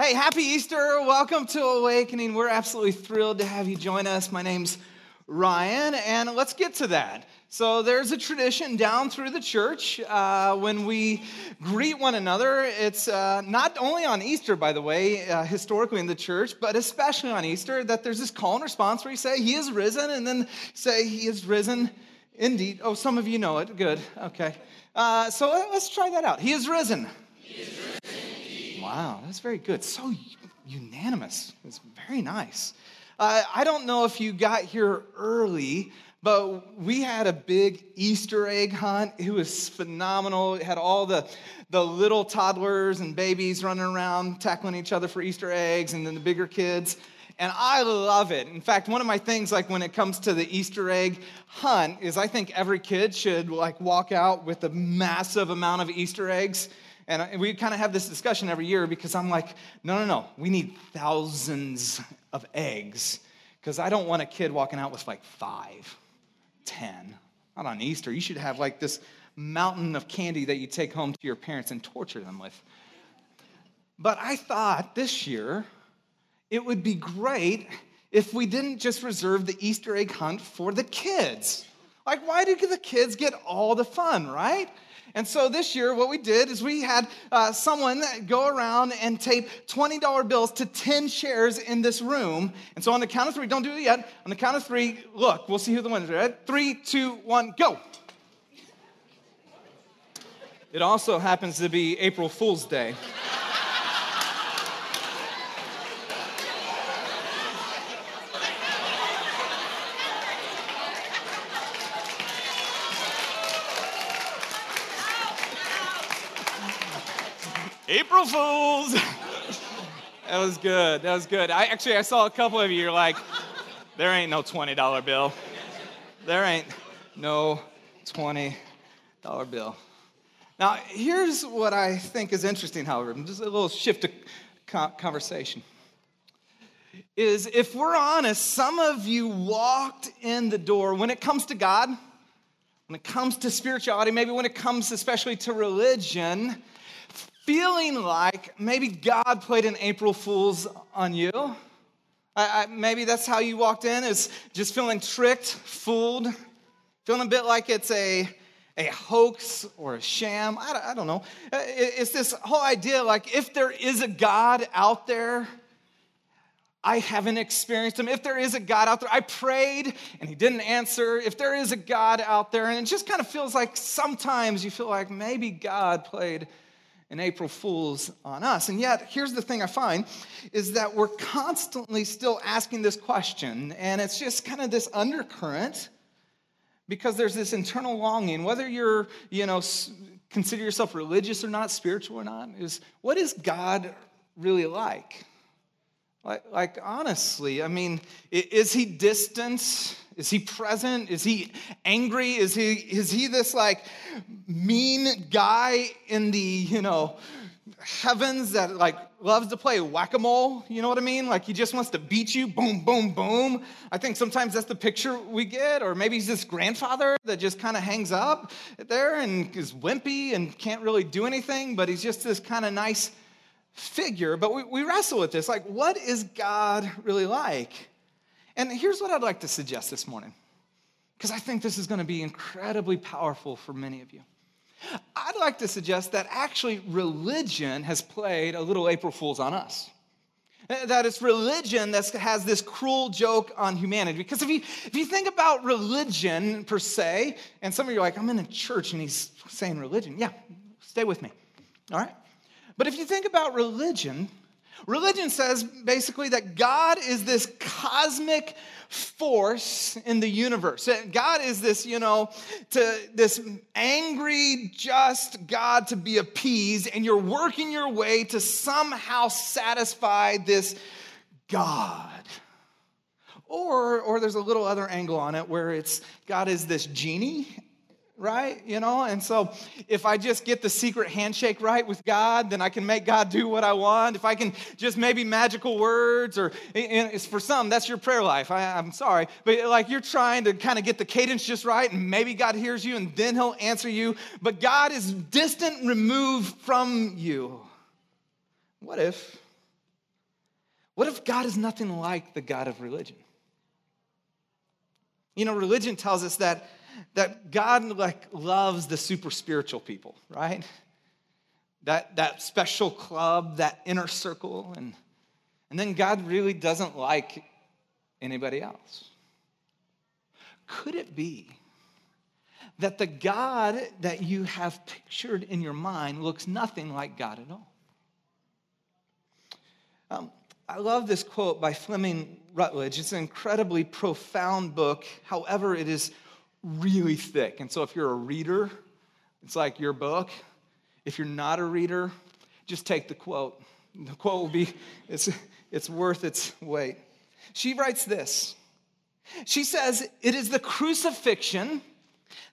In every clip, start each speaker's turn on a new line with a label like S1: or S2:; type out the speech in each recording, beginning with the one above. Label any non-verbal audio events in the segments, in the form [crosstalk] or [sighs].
S1: Hey, happy Easter. Welcome to Awakening. We're absolutely thrilled to have you join us. My name's Ryan, and let's get to that. So, there's a tradition down through the church uh, when we greet one another. It's uh, not only on Easter, by the way, uh, historically in the church, but especially on Easter, that there's this call and response where you say, He is risen, and then say, He is risen indeed. Oh, some of you know it. Good. Okay. Uh, so, let's try that out. He is risen. He is risen. Wow, that's very good. So unanimous. It's very nice. Uh, I don't know if you got here early, but we had a big Easter egg hunt. It was phenomenal. It had all the, the little toddlers and babies running around tackling each other for Easter eggs, and then the bigger kids. And I love it. In fact, one of my things, like when it comes to the Easter egg hunt, is I think every kid should like walk out with a massive amount of Easter eggs and we kind of have this discussion every year because I'm like, no, no, no, we need thousands of eggs because I don't want a kid walking out with like five, ten. Not on Easter. You should have like this mountain of candy that you take home to your parents and torture them with. But I thought this year it would be great if we didn't just reserve the Easter egg hunt for the kids. Like, why do the kids get all the fun, right? And so this year, what we did is we had uh, someone go around and tape $20 bills to 10 chairs in this room. And so on the count of three, don't do it yet. On the count of three, look, we'll see who the winner is. Three, two, one, go. It also happens to be April Fool's Day. April Fools. [laughs] that was good. That was good. I actually I saw a couple of you. You're like, there ain't no twenty dollar bill. There ain't no twenty dollar bill. Now here's what I think is interesting. However, just a little shift of conversation. Is if we're honest, some of you walked in the door when it comes to God, when it comes to spirituality, maybe when it comes especially to religion, feeling like maybe God played an April Fool's on you. I, I, maybe that's how you walked in, is just feeling tricked, fooled, feeling a bit like it's a, a hoax or a sham. I, I don't know. Uh, it's this whole idea like if there is a God out there, I haven't experienced him. If there is a God out there, I prayed and he didn't answer. If there is a God out there, and it just kind of feels like sometimes you feel like maybe God played and April Fools on us. And yet, here's the thing I find is that we're constantly still asking this question, and it's just kind of this undercurrent because there's this internal longing, whether you're, you know, consider yourself religious or not, spiritual or not, is what is God really like? Like, like honestly, I mean, is he distant? Is he present? Is he angry? Is he, is he this like mean guy in the, you know, heavens that like loves to play whack-a-mole? You know what i mean? Like he just wants to beat you? Boom boom boom. I think sometimes that's the picture we get. Or maybe he's this grandfather that just kind of hangs up there and is wimpy and can't really do anything but he's just this kind of nice figure. But we, we wrestle with this. Like what is god really like and here's what I'd like to suggest this morning, because I think this is going to be incredibly powerful for many of you. I'd like to suggest that actually religion has played a little April Fool's on us. That it's religion that has this cruel joke on humanity. Because if you, if you think about religion per se, and some of you are like, I'm in a church and he's saying religion. Yeah, stay with me. All right? But if you think about religion, Religion says basically that God is this cosmic force in the universe. God is this, you know, to this angry, just God to be appeased, and you're working your way to somehow satisfy this God. Or, or there's a little other angle on it where it's God is this genie right? You know, and so if I just get the secret handshake right with God, then I can make God do what I want. If I can just maybe magical words, or it's for some, that's your prayer life. I, I'm sorry, but like you're trying to kind of get the cadence just right, and maybe God hears you, and then He'll answer you. But God is distant, removed from you. What if? What if God is nothing like the God of religion? You know, religion tells us that, that God like loves the super spiritual people, right? That, that special club, that inner circle, and, and then God really doesn't like anybody else. Could it be that the God that you have pictured in your mind looks nothing like God at all? Um, I love this quote by Fleming Rutledge. It's an incredibly profound book. However, it is really thick. And so if you're a reader, it's like your book. If you're not a reader, just take the quote. The quote will be, it's, it's worth its weight. She writes this She says, It is the crucifixion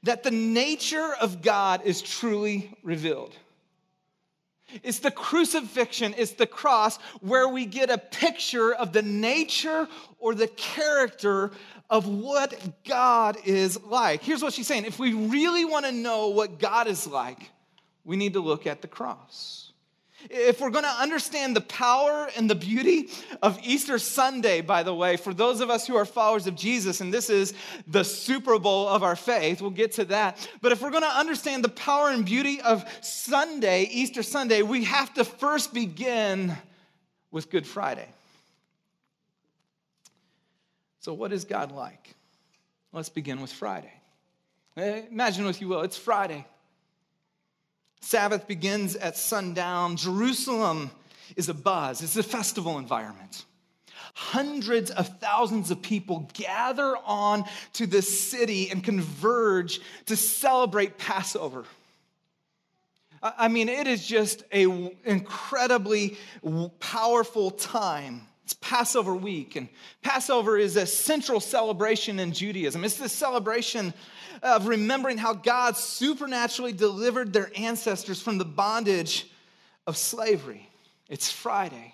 S1: that the nature of God is truly revealed. It's the crucifixion, it's the cross where we get a picture of the nature or the character of what God is like. Here's what she's saying if we really want to know what God is like, we need to look at the cross. If we're going to understand the power and the beauty of Easter Sunday, by the way, for those of us who are followers of Jesus, and this is the Super Bowl of our faith, we'll get to that. But if we're going to understand the power and beauty of Sunday, Easter Sunday, we have to first begin with Good Friday. So, what is God like? Let's begin with Friday. Eh, imagine, if you will, it's Friday. Sabbath begins at sundown. Jerusalem is a buzz, it's a festival environment. Hundreds of thousands of people gather on to the city and converge to celebrate Passover. I mean, it is just an incredibly powerful time. It's Passover week, and Passover is a central celebration in Judaism. It's the celebration of remembering how God supernaturally delivered their ancestors from the bondage of slavery. It's Friday.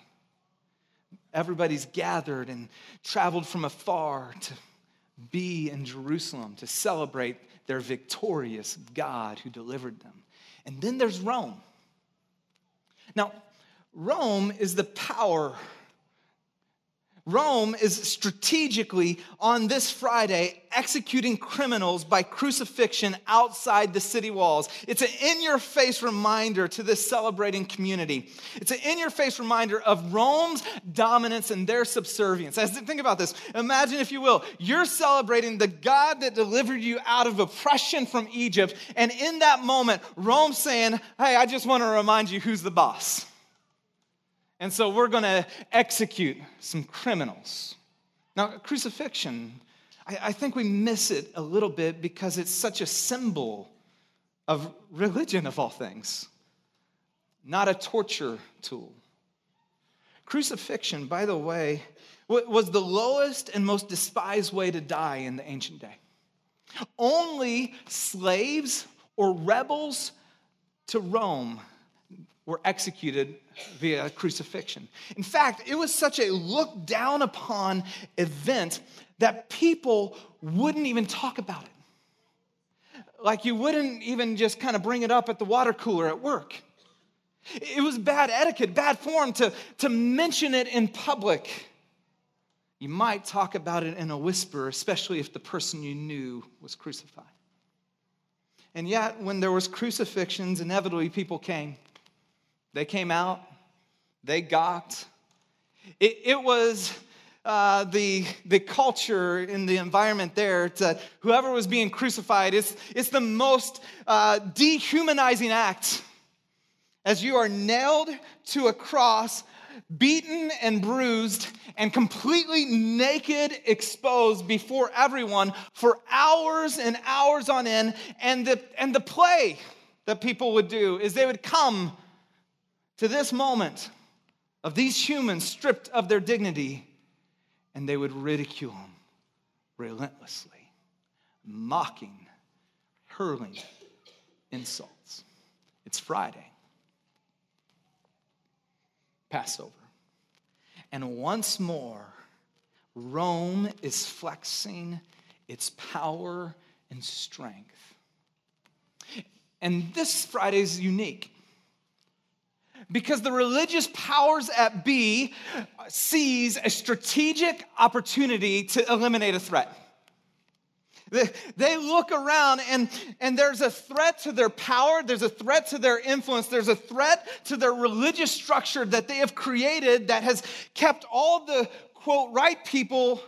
S1: Everybody's gathered and traveled from afar to be in Jerusalem to celebrate their victorious God who delivered them. And then there's Rome. Now, Rome is the power Rome is strategically on this Friday executing criminals by crucifixion outside the city walls. It's an in your face reminder to this celebrating community. It's an in your face reminder of Rome's dominance and their subservience. As think about this, imagine if you will, you're celebrating the God that delivered you out of oppression from Egypt, and in that moment, Rome's saying, Hey, I just want to remind you who's the boss. And so we're going to execute some criminals. Now, crucifixion, I, I, think we miss it a little bit because it's such a symbol of religion, of all things, not a torture tool. Crucifixion, by the way, was the lowest and most despised way to die in the ancient day. Only slaves or rebels to Rome were executed via crucifixion. In fact, it was such a looked down upon event that people wouldn't even talk about it. Like you wouldn't even just kind of bring it up at the water cooler at work. It was bad etiquette, bad form to, to mention it in public. You might talk about it in a whisper, especially if the person you knew was crucified. And yet, when there was crucifixions, inevitably people came they came out, they gawked. It, it was uh, the, the culture in the environment there whoever was being crucified, it's, it's the most uh, dehumanizing act. As you are nailed to a cross, beaten and bruised, and completely naked, exposed before everyone for hours and hours on end. And the, and the play that people would do is they would come to this moment of these humans stripped of their dignity, and they would ridicule them relentlessly, mocking, hurling insults. It's Friday, Passover. And once more, Rome is flexing its power and strength. And this Friday is unique because the religious powers at B sees a strategic opportunity to eliminate a threat. They look around and, and there's a threat to their power, there's a threat to their influence, there's a threat to their religious structure that they have created that has kept all the quote right people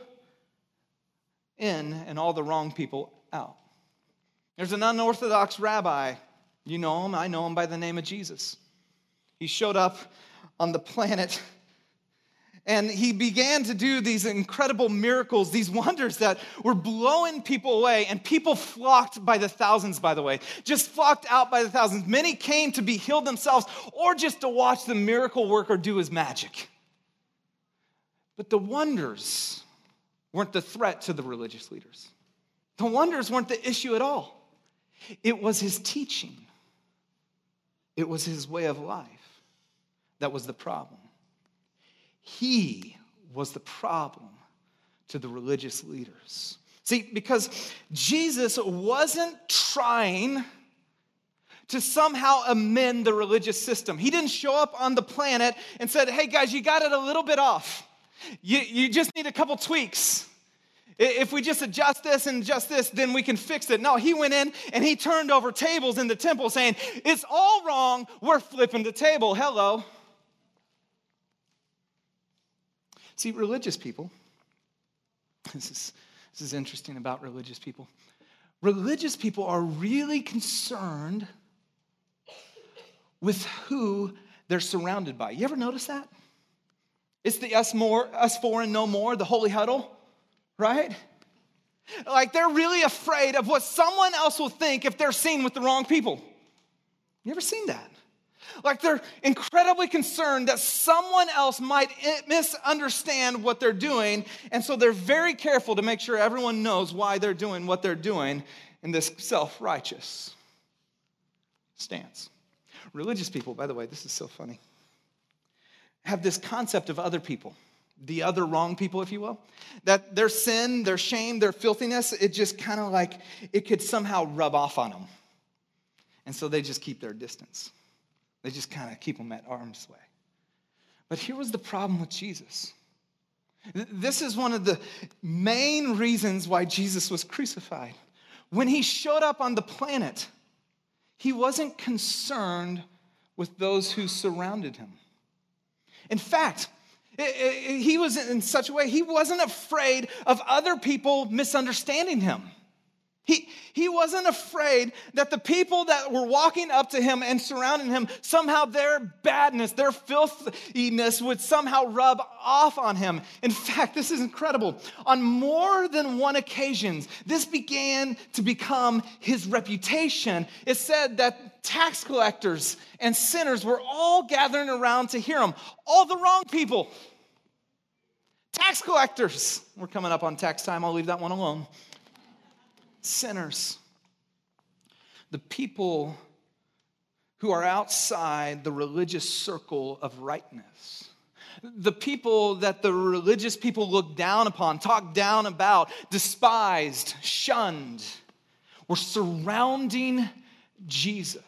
S1: in and all the wrong people out. There's an unorthodox rabbi. You know him, I know him by the name of Jesus. He showed up on the planet and he began to do these incredible miracles, these wonders that were blowing people away. And people flocked by the thousands, by the way, just flocked out by the thousands. Many came to be healed themselves or just to watch the miracle worker do his magic. But the wonders weren't the threat to the religious leaders, the wonders weren't the issue at all. It was his teaching, it was his way of life that was the problem. He was the problem to the religious leaders. See, because Jesus wasn't trying to somehow amend the religious system. He didn't show up on the planet and said, hey guys, you got it a little bit off. You, you just need a couple tweaks. If we just adjust this and adjust this, then we can fix it. No, he went in and he turned over tables in the temple saying, It's all wrong. We're flipping the table. Hello. See, religious people, [laughs] this is, this is interesting about religious people. Religious people are really concerned with who they're surrounded by. You ever notice that? It's the us more, us four and no more, the holy huddle, right? Like they're really afraid of what someone else will think if they're seen with the wrong people. You ever seen that? Like they're incredibly concerned that someone else might misunderstand what they're doing. And so they're very careful to make sure everyone knows why they're doing what they're doing in this self righteous stance. Religious people, by the way, this is so funny, have this concept of other people the other wrong people, if you will, that their sin, their shame, their filthiness, it just kind of like it could somehow rub off on them. And so they just keep their distance. They just kind of keep them at arm's way. But here was the problem with Jesus. This is one of the main reasons why Jesus was crucified. When he showed up on the planet, he wasn't concerned with those who surrounded him. In fact, he was in such a way, he wasn't afraid of other people misunderstanding him. He, he wasn't afraid that the people that were walking up to him and surrounding him, somehow their badness, their filthiness would somehow rub off on him. In fact, this is incredible. On more than one occasion, this began to become his reputation. It said that tax collectors and sinners were all gathering around to hear him, all the wrong people. Tax collectors. We're coming up on tax time. I'll leave that one alone sinners, the people who are outside the religious circle of rightness. The people that the religious people look down upon, talk down about, despised, shunned, were surrounding Jesus.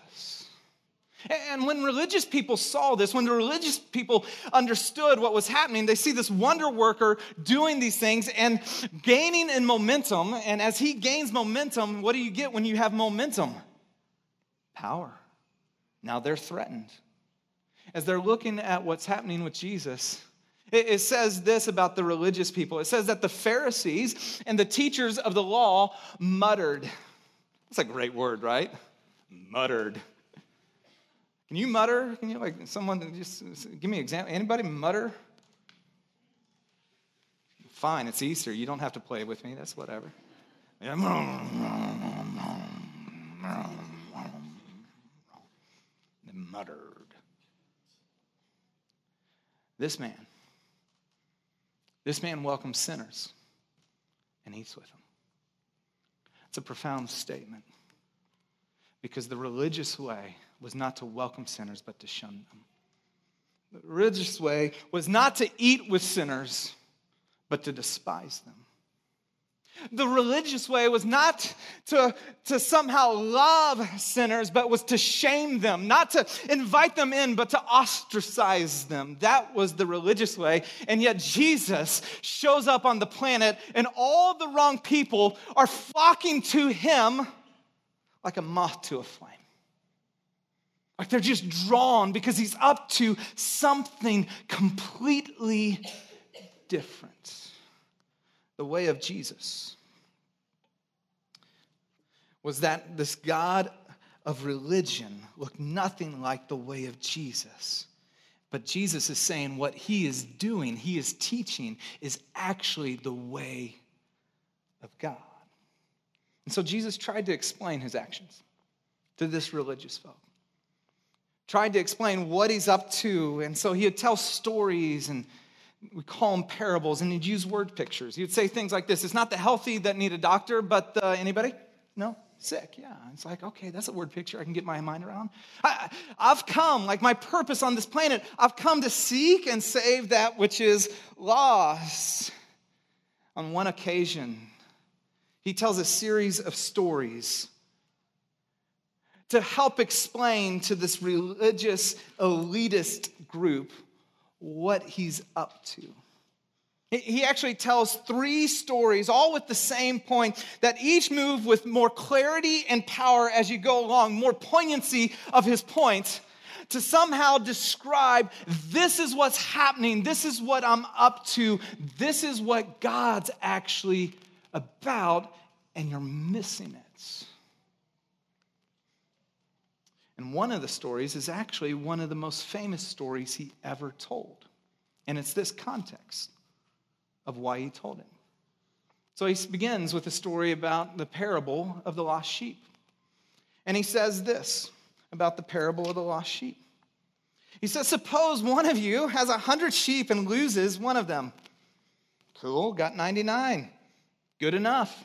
S1: And when religious people saw this, when the religious people understood what was happening, they see this wonder worker doing these things and gaining in momentum. And as he gains momentum, what do you get when you have momentum? Power. Now they're threatened. As they're looking at what's happening with Jesus, it says this about the religious people. It says that the Pharisees and the teachers of the law muttered. That's a great word, right? Muttered. Can you mutter? Can you like someone just give me an example? Anybody mutter? Fine, it's Easter. You don't have to play with me. That's whatever. They muttered. This man, this man welcomes sinners and eats with them. It's a profound statement because the religious way was not to welcome sinners, but to shun them. The religious way was not to eat with sinners, but to despise them. The religious way was not to, to somehow love sinners, but was to shame them, not to invite them in, but to ostracize them. That was the religious way. And yet Jesus shows up on the planet, and all the wrong people are flocking to him like a moth to a flame. Like they're just drawn because he's up to something completely different the way of Jesus was that this God of religion looked nothing like the way of Jesus. But Jesus is saying what he is doing, he is teaching, is actually the way of God. And so Jesus tried to explain his actions to this religious folk, tried to explain what he's up to. And so he would tell stories and we call them parables, and he'd use word pictures. He'd say things like this It's not the healthy that need a doctor, but uh, anybody? No? Sick, yeah. It's like, okay, that's a word picture I can get my mind around. I, I've come, like my purpose on this planet, I've come to seek and save that which is lost. On one occasion, he tells a series of stories to help explain to this religious elitist group what he's up to. He actually tells three stories, all with the same point, that each move with more clarity and power as you go along, more poignancy of his point, to somehow describe this is what's happening, this is what I'm up to, this is what God's actually about, and you're missing it. And one of the stories is actually one of the most famous stories he ever told. And it's this context of why he told it. So he begins with a story about the parable of the lost sheep. And he says this about the parable of the lost sheep. He says, Suppose one of you has a hundred sheep and loses one of them. Cool, got 99. Good enough.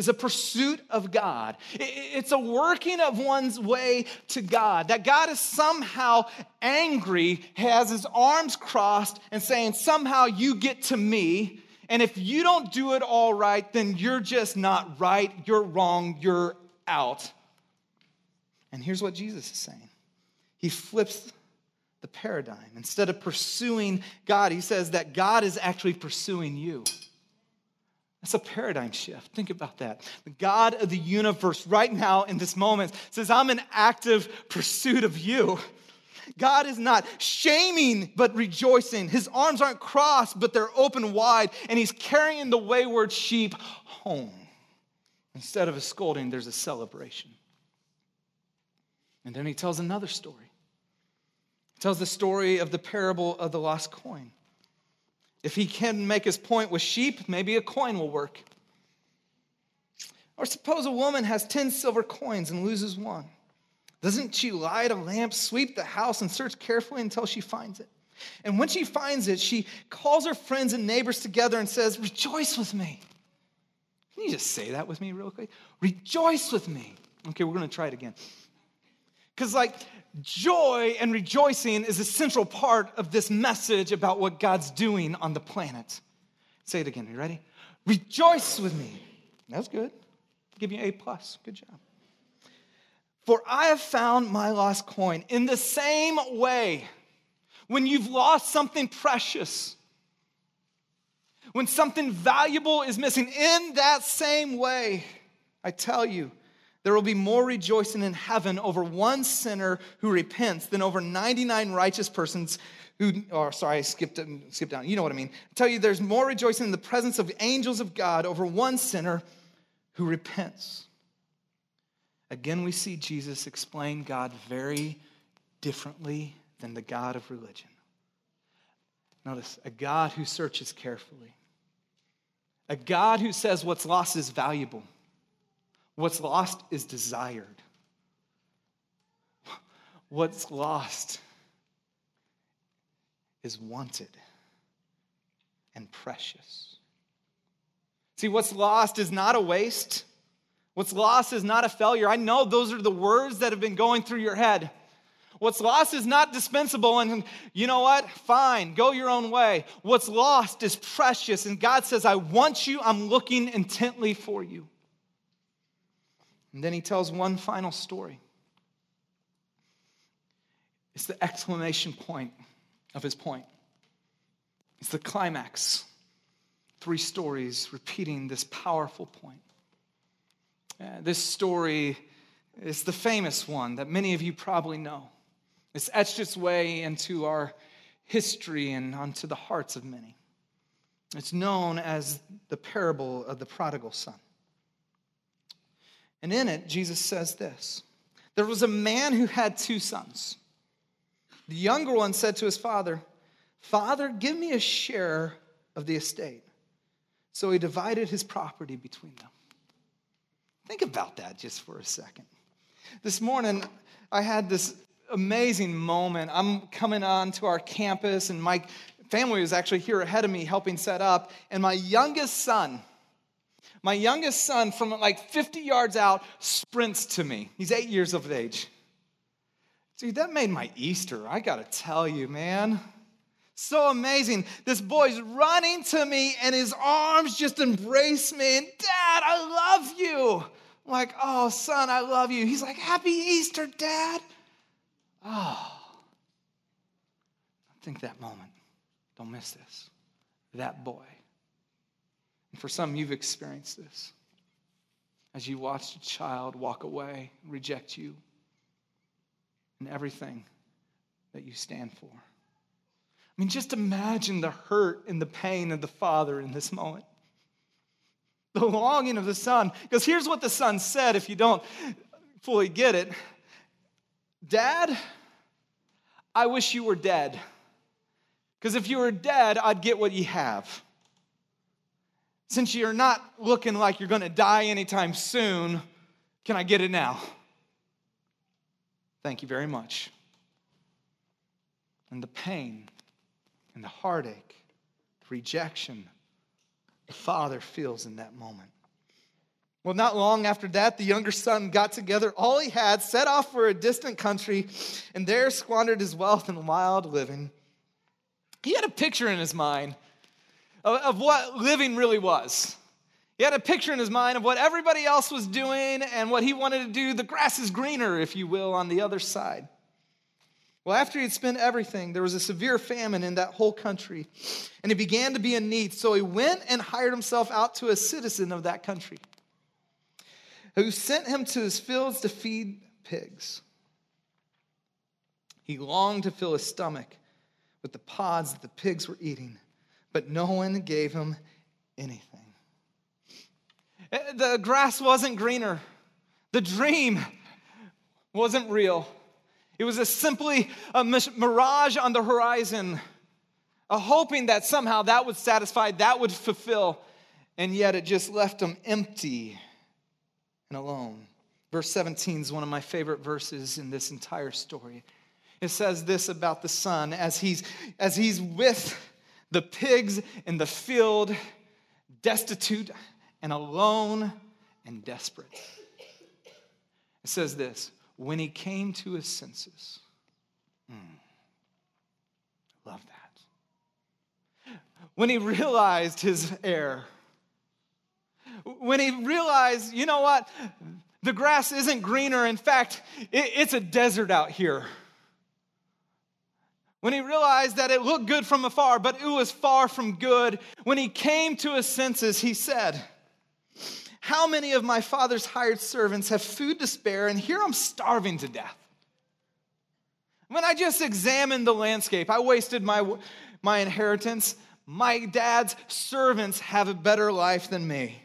S1: is a pursuit of God. It's a working of one's way to God. That God is somehow angry, has his arms crossed, and saying, somehow you get to me. And if you don't do it all right, then you're just not right. You're wrong. You're out. And here's what Jesus is saying He flips the paradigm. Instead of pursuing God, He says that God is actually pursuing you. That's a paradigm shift. Think about that. The God of the universe, right now in this moment, says, I'm in active pursuit of you. God is not shaming, but rejoicing. His arms aren't crossed, but they're open wide, and He's carrying the wayward sheep home. Instead of a scolding, there's a celebration. And then He tells another story. He tells the story of the parable of the lost coin. If he can make his point with sheep, maybe a coin will work. Or suppose a woman has 10 silver coins and loses one. Doesn't she light a lamp, sweep the house, and search carefully until she finds it? And when she finds it, she calls her friends and neighbors together and says, Rejoice with me. Can you just say that with me real quick? Rejoice with me. Okay, we're going to try it again. Because, like, joy and rejoicing is a central part of this message about what God's doing on the planet. Say it again. Are you ready? Rejoice with me. That's good. I'll give you A plus. Good job. For I have found my lost coin. In the same way, when you've lost something precious, when something valuable is missing, in that same way, I tell you, there will be more rejoicing in heaven over one sinner who repents than over 99 righteous persons who, or sorry, I skipped, um, skipped down. You know what I mean. I tell you, there's more rejoicing in the presence of angels of God over one sinner who repents. Again, we see Jesus explain God very differently than the God of religion. Notice, a God who searches carefully, a God who says what's lost is valuable What's lost is desired. What's lost is wanted and precious. See, what's lost is not a waste. What's lost is not a failure. I know those are the words that have been going through your head. What's lost is not dispensable, and you know what? Fine, go your own way. What's lost is precious, and God says, I want you, I'm looking intently for you. And then he tells one final story. It's the exclamation point of his point, it's the climax. Three stories repeating this powerful point. Uh, this story is the famous one that many of you probably know. It's etched its way into our history and onto the hearts of many. It's known as the parable of the prodigal son. And in it, Jesus says this There was a man who had two sons. The younger one said to his father, Father, give me a share of the estate. So he divided his property between them. Think about that just for a second. This morning, I had this amazing moment. I'm coming on to our campus, and my family was actually here ahead of me helping set up. And my youngest son, my youngest son from like 50 yards out sprints to me. He's eight years of age. Dude, that made my Easter. I gotta tell you, man. So amazing. This boy's running to me and his arms just embrace me. And dad, I love you. I'm like, oh, son, I love you. He's like, happy Easter, dad. Oh. Think that moment. Don't miss this. That boy. And for some, you've experienced this. As you watched a child walk away, reject you, and everything that you stand for. I mean, just imagine the hurt and the pain of the father in this moment. The longing of the son. Because here's what the son said if you don't fully get it Dad, I wish you were dead. Because if you were dead, I'd get what you have. Since you're not looking like you're going to die anytime soon, can I get it now? Thank you very much. And the pain and the heartache, the rejection the father feels in that moment. Well, not long after that, the younger son got together all he had, set off for a distant country, and there squandered his wealth in wild living. He had a picture in his mind of, of what living really was. He had a picture in his mind of what everybody else was doing and what he wanted to do. The grass is greener, if you will, on the other side. Well, after he had spent everything, there was a severe famine in that whole country, and he began to be in need. So he went and hired himself out to a citizen of that country who sent him to his fields to feed pigs. He longed to fill his stomach with the pods that the pigs were eating, but no one gave him anything. Eh, the grass wasn't greener, the dream wasn't real. It was a simply a mirage on the horizon, a hoping that somehow that would satisfy, that would fulfill, and yet it just left him empty and alone. Verse 17 is one of my favorite verses in this entire story. It says this about the son as he's, as he's with the pigs in the field, destitute and alone and desperate. It says this when he came to his senses. Mm, love that. When he realized his error when he realized, you know what? The grass isn't greener. In fact, it, it's a desert out here. When he realized that it looked good from afar, but it was far from good, when he came to his senses, he said, How many of my father's hired servants have food to spare, and here I'm starving to death? When I just examined the landscape, I wasted my, my inheritance. My dad's servants have a better life than me.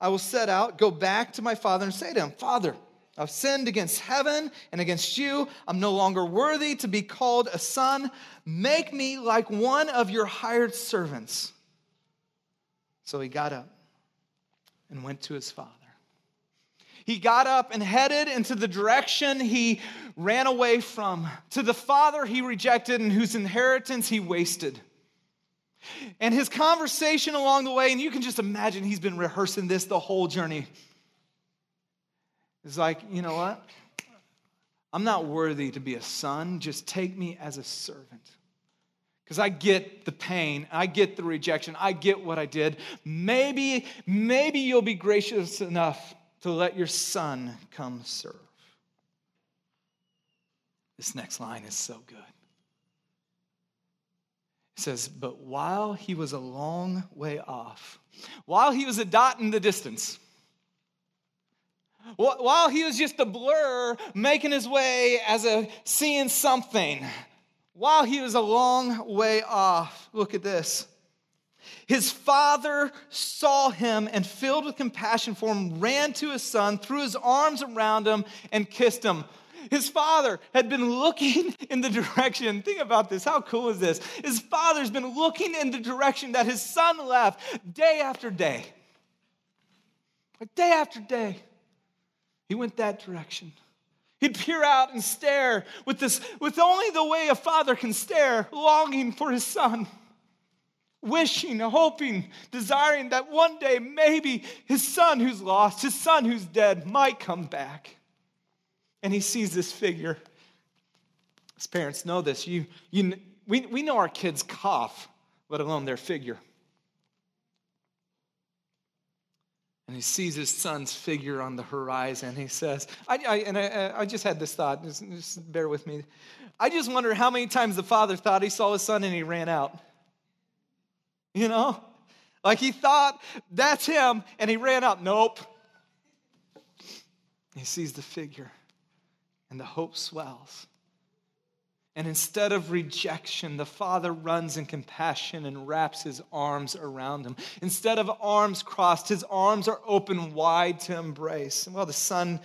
S1: I will set out, go back to my father, and say to him, Father, I've sinned against heaven and against you. I'm no longer worthy to be called a son. Make me like one of your hired servants. So he got up and went to his father. He got up and headed into the direction he ran away from, to the father he rejected and whose inheritance he wasted. And his conversation along the way, and you can just imagine he's been rehearsing this the whole journey. It's like, you know what? I'm not worthy to be a son. Just take me as a servant. Because I get the pain, I get the rejection, I get what I did. Maybe, maybe you'll be gracious enough to let your son come serve. This next line is so good. It says, But while he was a long way off, while he was a dot in the distance, while he was just a blur making his way as a seeing something, while he was a long way off, look at this. His father saw him and, filled with compassion for him, ran to his son, threw his arms around him, and kissed him. His father had been looking [laughs] in the direction. Think about this. How cool is this? His father's been looking in the direction that his son left day after day. Day after day. He went that direction. He'd peer out and stare with this, with only the way a father can stare, longing for his son, wishing, hoping, desiring that one day maybe his son who's lost, his son who's dead, might come back. And he sees this figure. His parents know this. You, you, we, we know our kids cough, let alone their figure. And he sees his son's figure on the horizon. He says, I, I and I, I, just had this thought, just, just bear with me. I just wonder how many times the father thought he saw his son and he ran out. You know? Like he thought, that's him, and he ran out. Nope. He sees the figure, and the hope swells. And instead of rejection, the father runs in compassion and wraps his arms around him. Instead of arms crossed, his arms are open wide to embrace. Well, the son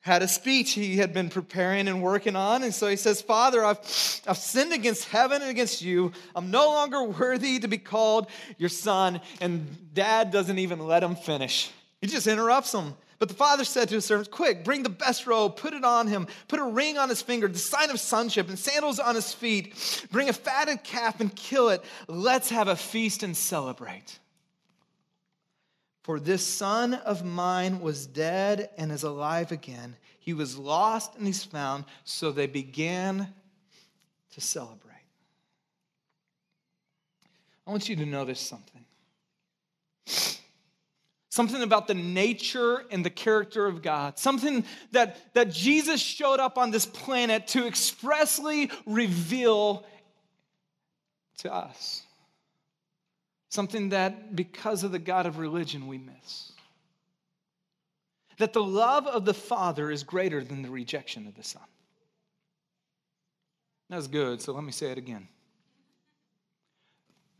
S1: had a speech he had been preparing and working on. And so he says, Father, I've, I've sinned against heaven and against you. I'm no longer worthy to be called your son. And dad doesn't even let him finish, he just interrupts him. But the father said to his servants, Quick, bring the best robe, put it on him, put a ring on his finger, the sign of sonship, and sandals on his feet. Bring a fatted calf and kill it. Let's have a feast and celebrate. For this son of mine was dead and is alive again. He was lost and he's found. So they began to celebrate. I want you to notice something something about the nature and the character of God, something that, that Jesus showed up on this planet to expressly reveal to us. Something that, because of the God of religion, we miss. That the love of the Father is greater than the rejection of the Son. That's good, so let me say it again.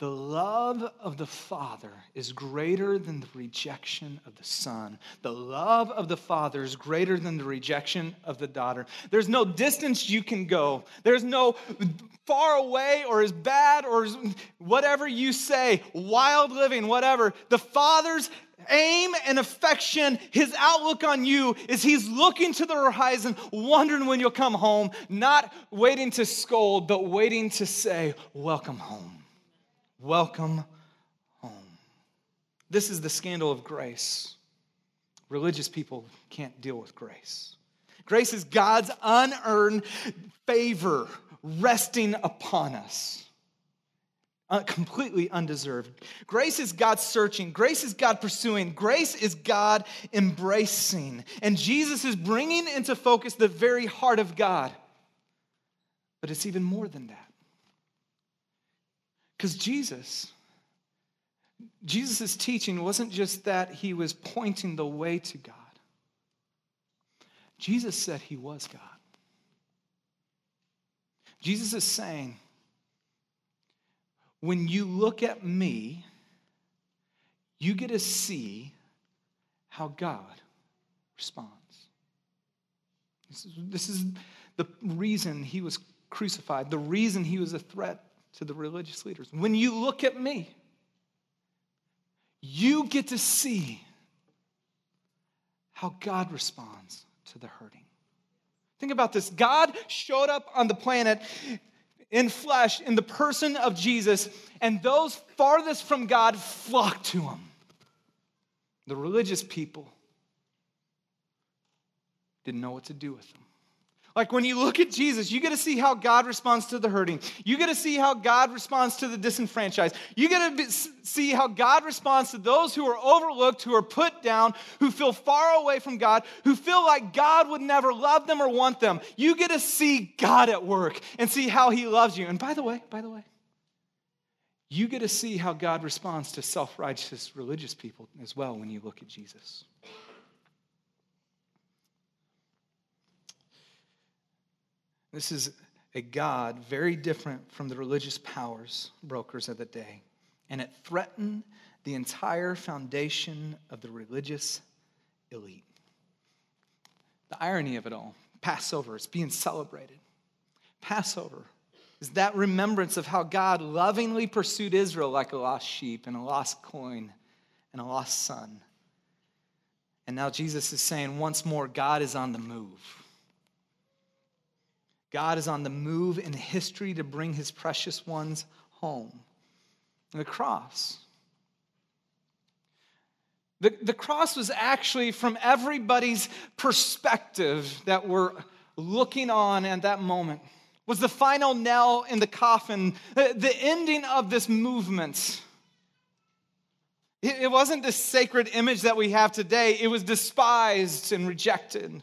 S1: The love of the Father is greater than the rejection of the Son. The love of the Father is greater than the rejection of the daughter. There's no distance you can go. There's no far away or as bad or whatever you say, wild living, whatever. The Father's aim and affection, his outlook on you is he's looking to the horizon, wondering when you'll come home, not waiting to scold, but waiting to say, Welcome home. Welcome home. This is the scandal of grace. Religious people can't deal with grace. Grace is God's unearned favor resting upon us, uh, completely undeserved. Grace is God searching, grace is God pursuing, grace is God embracing. And Jesus is bringing into focus the very heart of God. But it's even more than that. Because Jesus, Jesus' teaching wasn't just that he was pointing the way to God. Jesus said he was God. Jesus is saying, when you look at me, you get to see how God responds. This is, this is the reason he was crucified, the reason he was a threat to the religious leaders. When you look at me, you get to see how God responds to the hurting. Think about this God showed up on the planet in flesh in the person of Jesus, and those farthest from God flocked to him. The religious people didn't know what to do with him. Like when you look at Jesus, you get to see how God responds to the hurting. You get to see how God responds to the disenfranchised. You get to see how God responds to those who are overlooked, who are put down, who feel far away from God, who feel like God would never love them or want them. You get to see God at work and see how he loves you. And by the way, by the way, you get to see how God responds to self righteous religious people as well when you look at Jesus. This is a God very different from the religious powers brokers of the day, and it threatened the entire foundation of the religious elite. The irony of it all Passover is being celebrated. Passover is that remembrance of how God lovingly pursued Israel like a lost sheep and a lost coin and a lost son. And now Jesus is saying once more, God is on the move. God is on the move in history to bring his precious ones home. The cross. The, the cross was actually, from everybody's perspective that we're looking on at that moment, was the final nail in the coffin, the ending of this movement. It wasn't the sacred image that we have today, it was despised and rejected.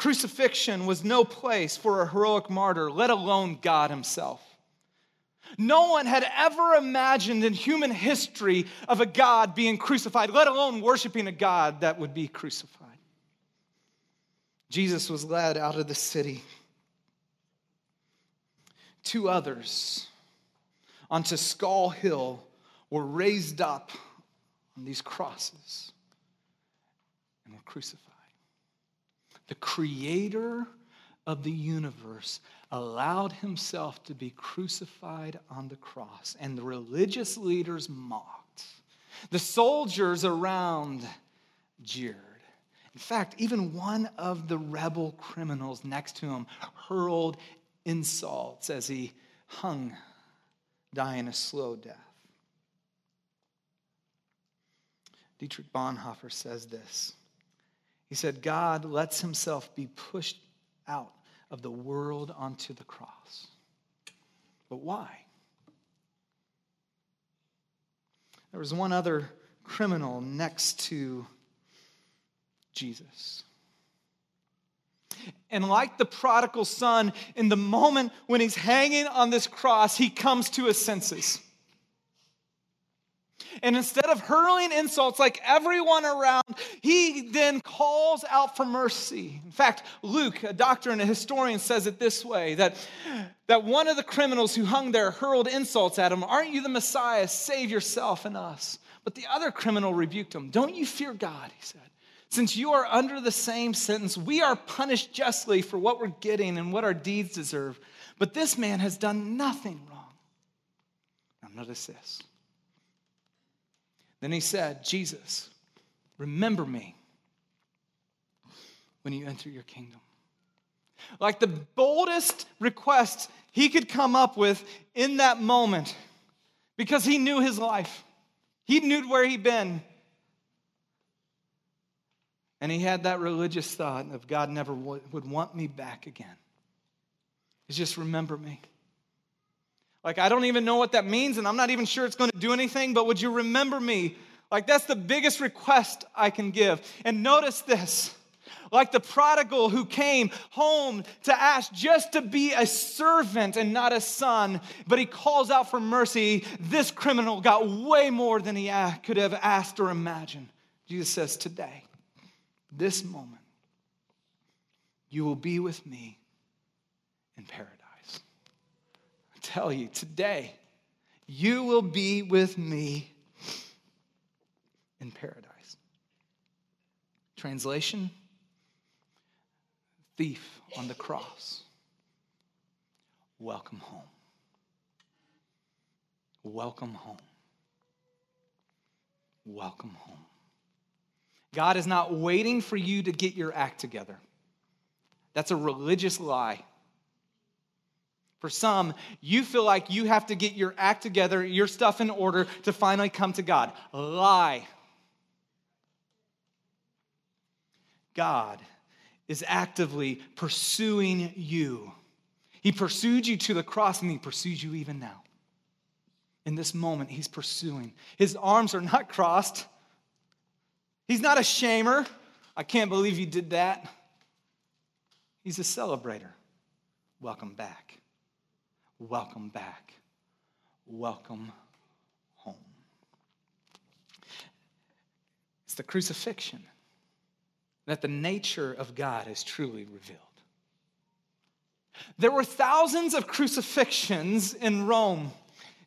S1: Crucifixion was no place for a heroic martyr, let alone God Himself. No one had ever imagined in human history of a God being crucified, let alone worshiping a God that would be crucified. Jesus was led out of the city. Two others onto Skull Hill were raised up on these crosses and were crucified the creator of the universe, allowed himself to be crucified on the cross, and the religious leaders mocked. The soldiers around jeered. In fact, even one of the rebel criminals next to him hurled insults as he hung, dying a slow death. Dietrich Bonhoeffer says this he said, God lets himself be pushed out of the world onto the cross. But why? There was one other criminal next to Jesus. And like the prodigal son, in the moment when he's hanging on this cross, he comes to his senses. And instead of hurling insults like everyone around, he then calls out for mercy. In fact, Luke, a doctor and a historian, says it this way that, that one of the criminals who hung there hurled insults at him Aren't you the Messiah? Save yourself and us. But the other criminal rebuked him. Don't you fear God, he said. Since you are under the same sentence, we are punished justly for what we're getting and what our deeds deserve. But this man has done nothing wrong. Now, notice this. Then he said, Jesus, remember me when you enter your kingdom. Like the boldest request he could come up with in that moment because he knew his life, he knew where he'd been. And he had that religious thought of God never would want me back again. It's just remember me. Like, I don't even know what that means, and I'm not even sure it's going to do anything, but would you remember me? Like, that's the biggest request I can give. And notice this like the prodigal who came home to ask just to be a servant and not a son, but he calls out for mercy. This criminal got way more than he could have asked or imagined. Jesus says, Today, this moment, you will be with me in paradise tell you today, you will be with me in paradise. Translation Thief on the cross. Welcome home. Welcome home. Welcome home. God is not waiting for you to get your act together. That's a religious lie. For some, you feel like you have to get your act together, your stuff in order to finally come to God. Lie. God is actively pursuing you. He pursued you to the cross and he pursues you even now. In this moment, he's pursuing. His arms are not crossed. He's not a shamer. I can't believe you did that. He's a celebrator. Welcome back. Welcome back. Welcome home. It's the crucifixion that the nature of God is truly revealed. There were thousands of crucifixions in Rome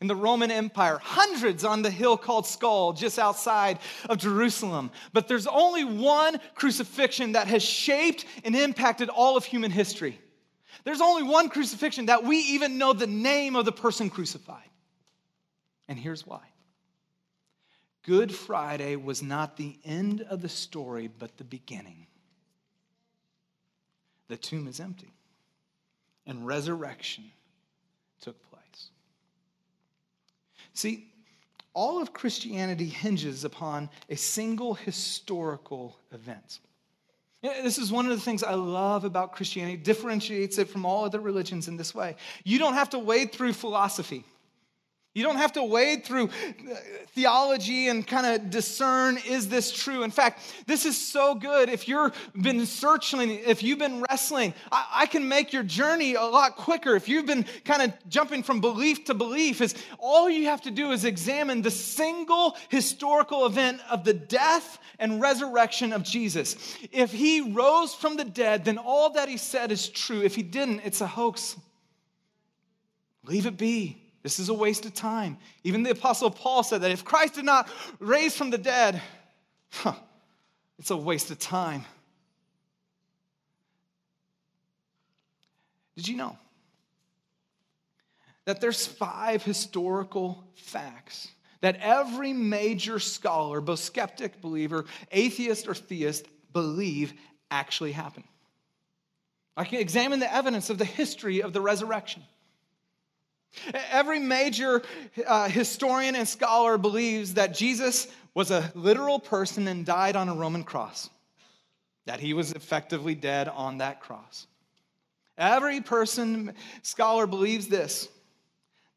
S1: in the Roman Empire, hundreds on the hill called Skull, just outside of Jerusalem. But there's only one crucifixion that has shaped and impacted all of human history. There's only one crucifixion that we even know the name of the person crucified. And here's why Good Friday was not the end of the story, but the beginning. The tomb is empty, and resurrection took place. See, all of Christianity hinges upon a single historical event. This is one of the things I love about Christianity, differentiates it from all other religions in this way. You don't have to wade through philosophy. You don't have to wade through uh, theology and kind of discern is this true? In fact, this is so good. If you've been searching, if you've been wrestling, I, I can make your journey a lot quicker. If you've been kind of jumping from belief to belief, is all you have to do is examine the single historical event of the death and resurrection of Jesus. If he rose from the dead, then all that he said is true. If he didn't, it's a hoax. Leave it be. This is a waste of time. Even the Apostle Paul said that if Christ did not raise from the dead, huh, it's a waste of time. Did you know that there's five historical facts that every major scholar, both skeptic, believer, atheist, or theist, believe actually happened? I can examine the evidence of the history of the resurrection. Every major uh, historian and scholar believes that Jesus was a literal person and died on a Roman cross, that he was effectively dead on that cross. Every person, scholar, believes this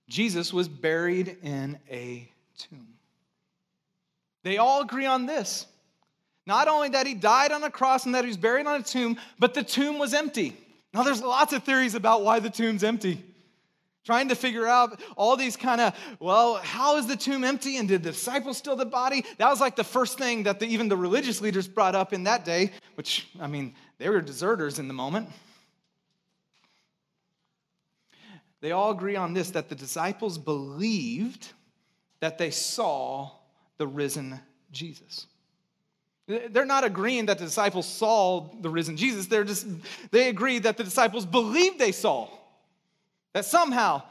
S1: Jesus was buried in a tomb. They all agree on this. Not only that he died on a cross and that he was buried on a tomb, but the tomb was empty. Now, there's lots of theories about why the tomb's empty trying to figure out all these kind of well how is the tomb empty and did the disciples steal the body? That was like the first thing that the, even the religious leaders brought up in that day which i mean they were deserters in the moment. They all agree on this that the disciples believed that they saw the risen jesus. They're not agreeing that the disciples saw the risen jesus. They're just they agree that the disciples believed they saw that somehow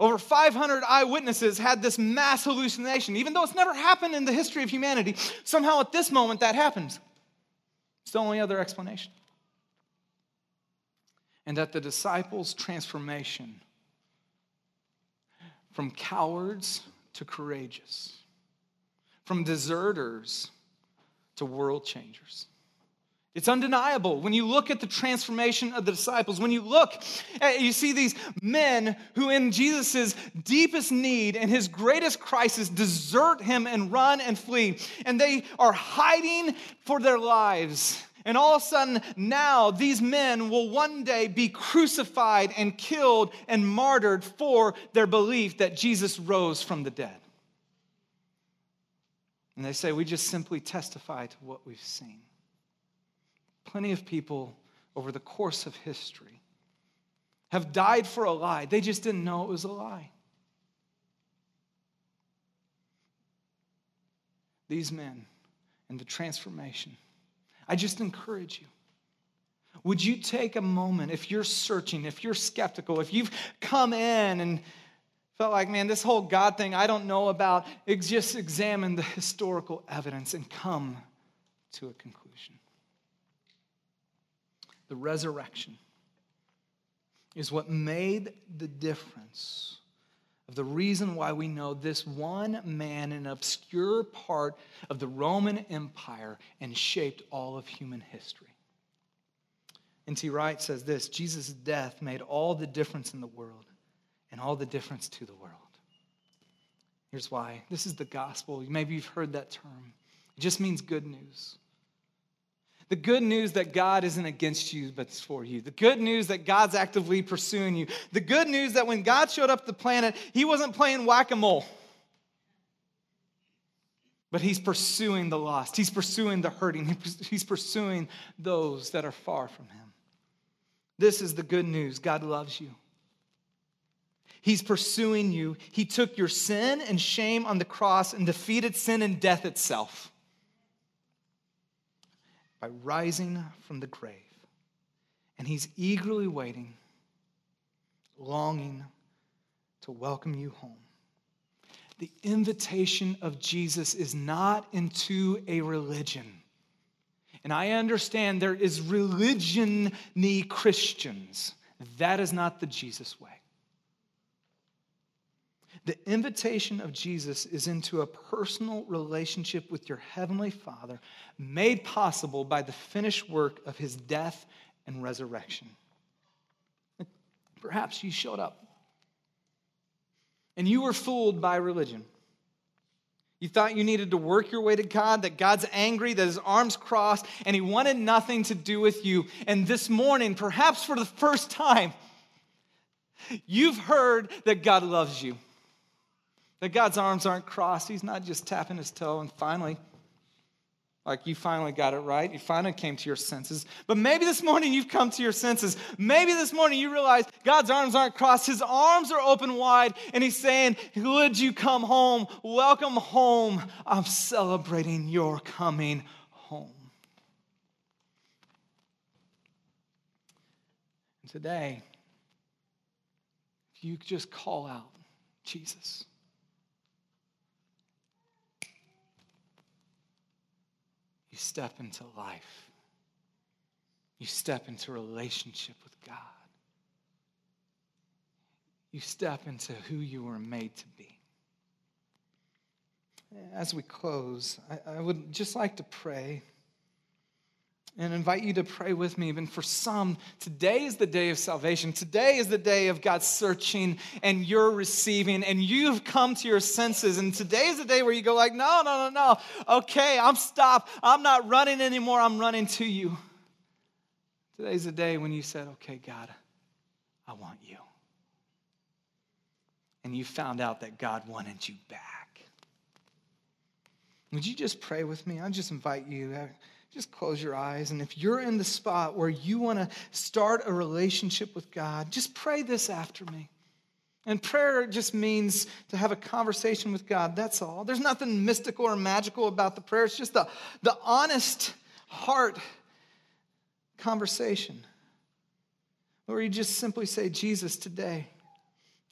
S1: over 500 eyewitnesses had this mass hallucination, even though it's never happened in the history of humanity. Somehow at this moment that happens. It's the only other explanation. And that the disciples' transformation from cowards to courageous, from deserters to world changers. It's undeniable. When you look at the transformation of the disciples, when you look at, you see these men who, in Jesus' deepest need and his greatest crisis, desert him and run and flee. And they are hiding for their lives. And all of a sudden, now these men will one day be crucified and killed and martyred for their belief that Jesus rose from the dead. And they say, We just simply testify to what we've seen. Plenty of people over the course of history have died for a lie. They just didn't know it was a lie. These men and the transformation. I just encourage you. Would you take a moment if you're searching, if you're skeptical, if you've come in and felt like, man, this whole God thing I don't know about, just examine the historical evidence and come to a conclusion. The resurrection is what made the difference of the reason why we know this one man, in an obscure part of the Roman Empire, and shaped all of human history. N.T. Wright says this Jesus' death made all the difference in the world and all the difference to the world. Here's why this is the gospel. Maybe you've heard that term, it just means good news. The good news that God isn't against you, but it's for you. The good news that God's actively pursuing you. The good news that when God showed up the planet, he wasn't playing whack a mole, but he's pursuing the lost. He's pursuing the hurting. He's pursuing those that are far from him. This is the good news God loves you. He's pursuing you. He took your sin and shame on the cross and defeated sin and death itself by rising from the grave. And he's eagerly waiting, longing to welcome you home. The invitation of Jesus is not into a religion. And I understand there is religion Christians. That is not the Jesus way. The invitation of Jesus is into a personal relationship with your Heavenly Father, made possible by the finished work of His death and resurrection. Perhaps you showed up and you were fooled by religion. You thought you needed to work your way to God, that God's angry, that his arms crossed, and he wanted nothing to do with you. And this morning, perhaps for the first time, you've heard that God loves you. That God's arms aren't crossed. He's not just tapping his toe and finally, like you finally got it right. You finally came to your senses. But maybe this morning you've come to your senses. Maybe this morning you realize God's arms aren't crossed. His arms are open wide, and He's saying, Would you come home? Welcome home. I'm celebrating your coming home. And today, if you just call out Jesus. You step into life. You step into relationship with God. You step into who you were made to be. As we close, I, I would just like to pray and invite you to pray with me. Even for some, today is the day of salvation. Today is the day of God searching and you're receiving and you've come to your senses. And today is the day where you go like, no, no, no, no. Okay, I'm stopped. I'm not running anymore. I'm running to you. Today's the day when you said, okay, God, I want you. And you found out that God wanted you back. Would you just pray with me? I just invite you just close your eyes. And if you're in the spot where you want to start a relationship with God, just pray this after me. And prayer just means to have a conversation with God. That's all. There's nothing mystical or magical about the prayer. It's just the, the honest heart conversation. Or you just simply say, Jesus, today,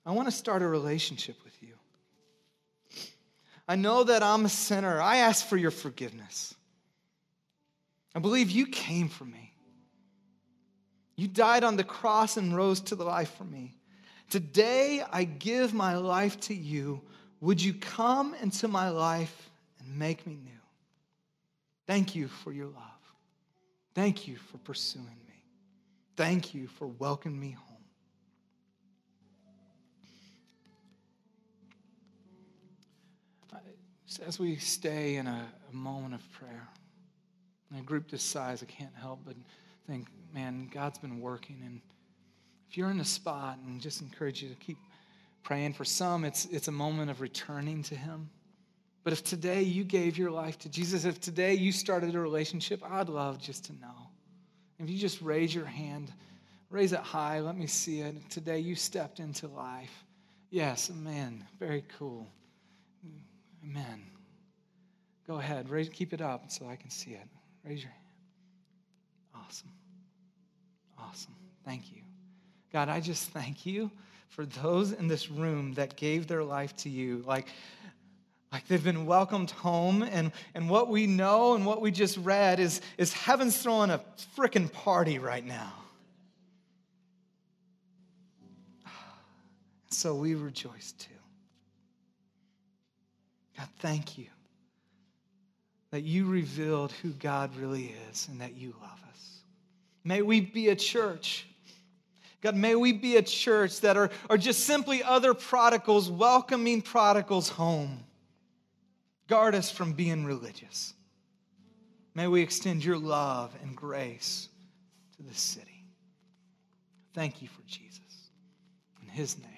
S1: I want to start a relationship with you. I know that I'm a sinner. I ask for your forgiveness. I believe you came for me. You died on the cross and rose to the life for me. Today, I give my life to you. Would you come into my life and make me new? Thank you for your love. Thank you for pursuing me. Thank you for welcoming me home. As we stay in a, moment of prayer, in a group this size, I can't help but think, man, God's been working. And if you're in a spot, and just encourage you to keep praying. For some, it's, it's a moment of returning to Him. But if today you gave your life to Jesus, if today you started a relationship, I'd love just to know. If you just raise your hand, raise it high, let me see it. Today you stepped into life. Yes, amen. Very cool. Amen. Go ahead, raise, keep it up so I can see it. Raise your hand. Awesome. Awesome. Thank you. God, I just thank you for those in this room that gave their life to you. Like, Like they've been welcomed home, and, and what we know and what we just read is, is heaven's throwing a freaking party right now. [sighs] So we rejoice too. God, thank you that you revealed who God really is and that you love us. May we be a church. God, may we be a church that are, are just simply other prodigals welcoming prodigals home. Guard us from being religious. May we extend your love and grace to this city. Thank you for Jesus. In his name.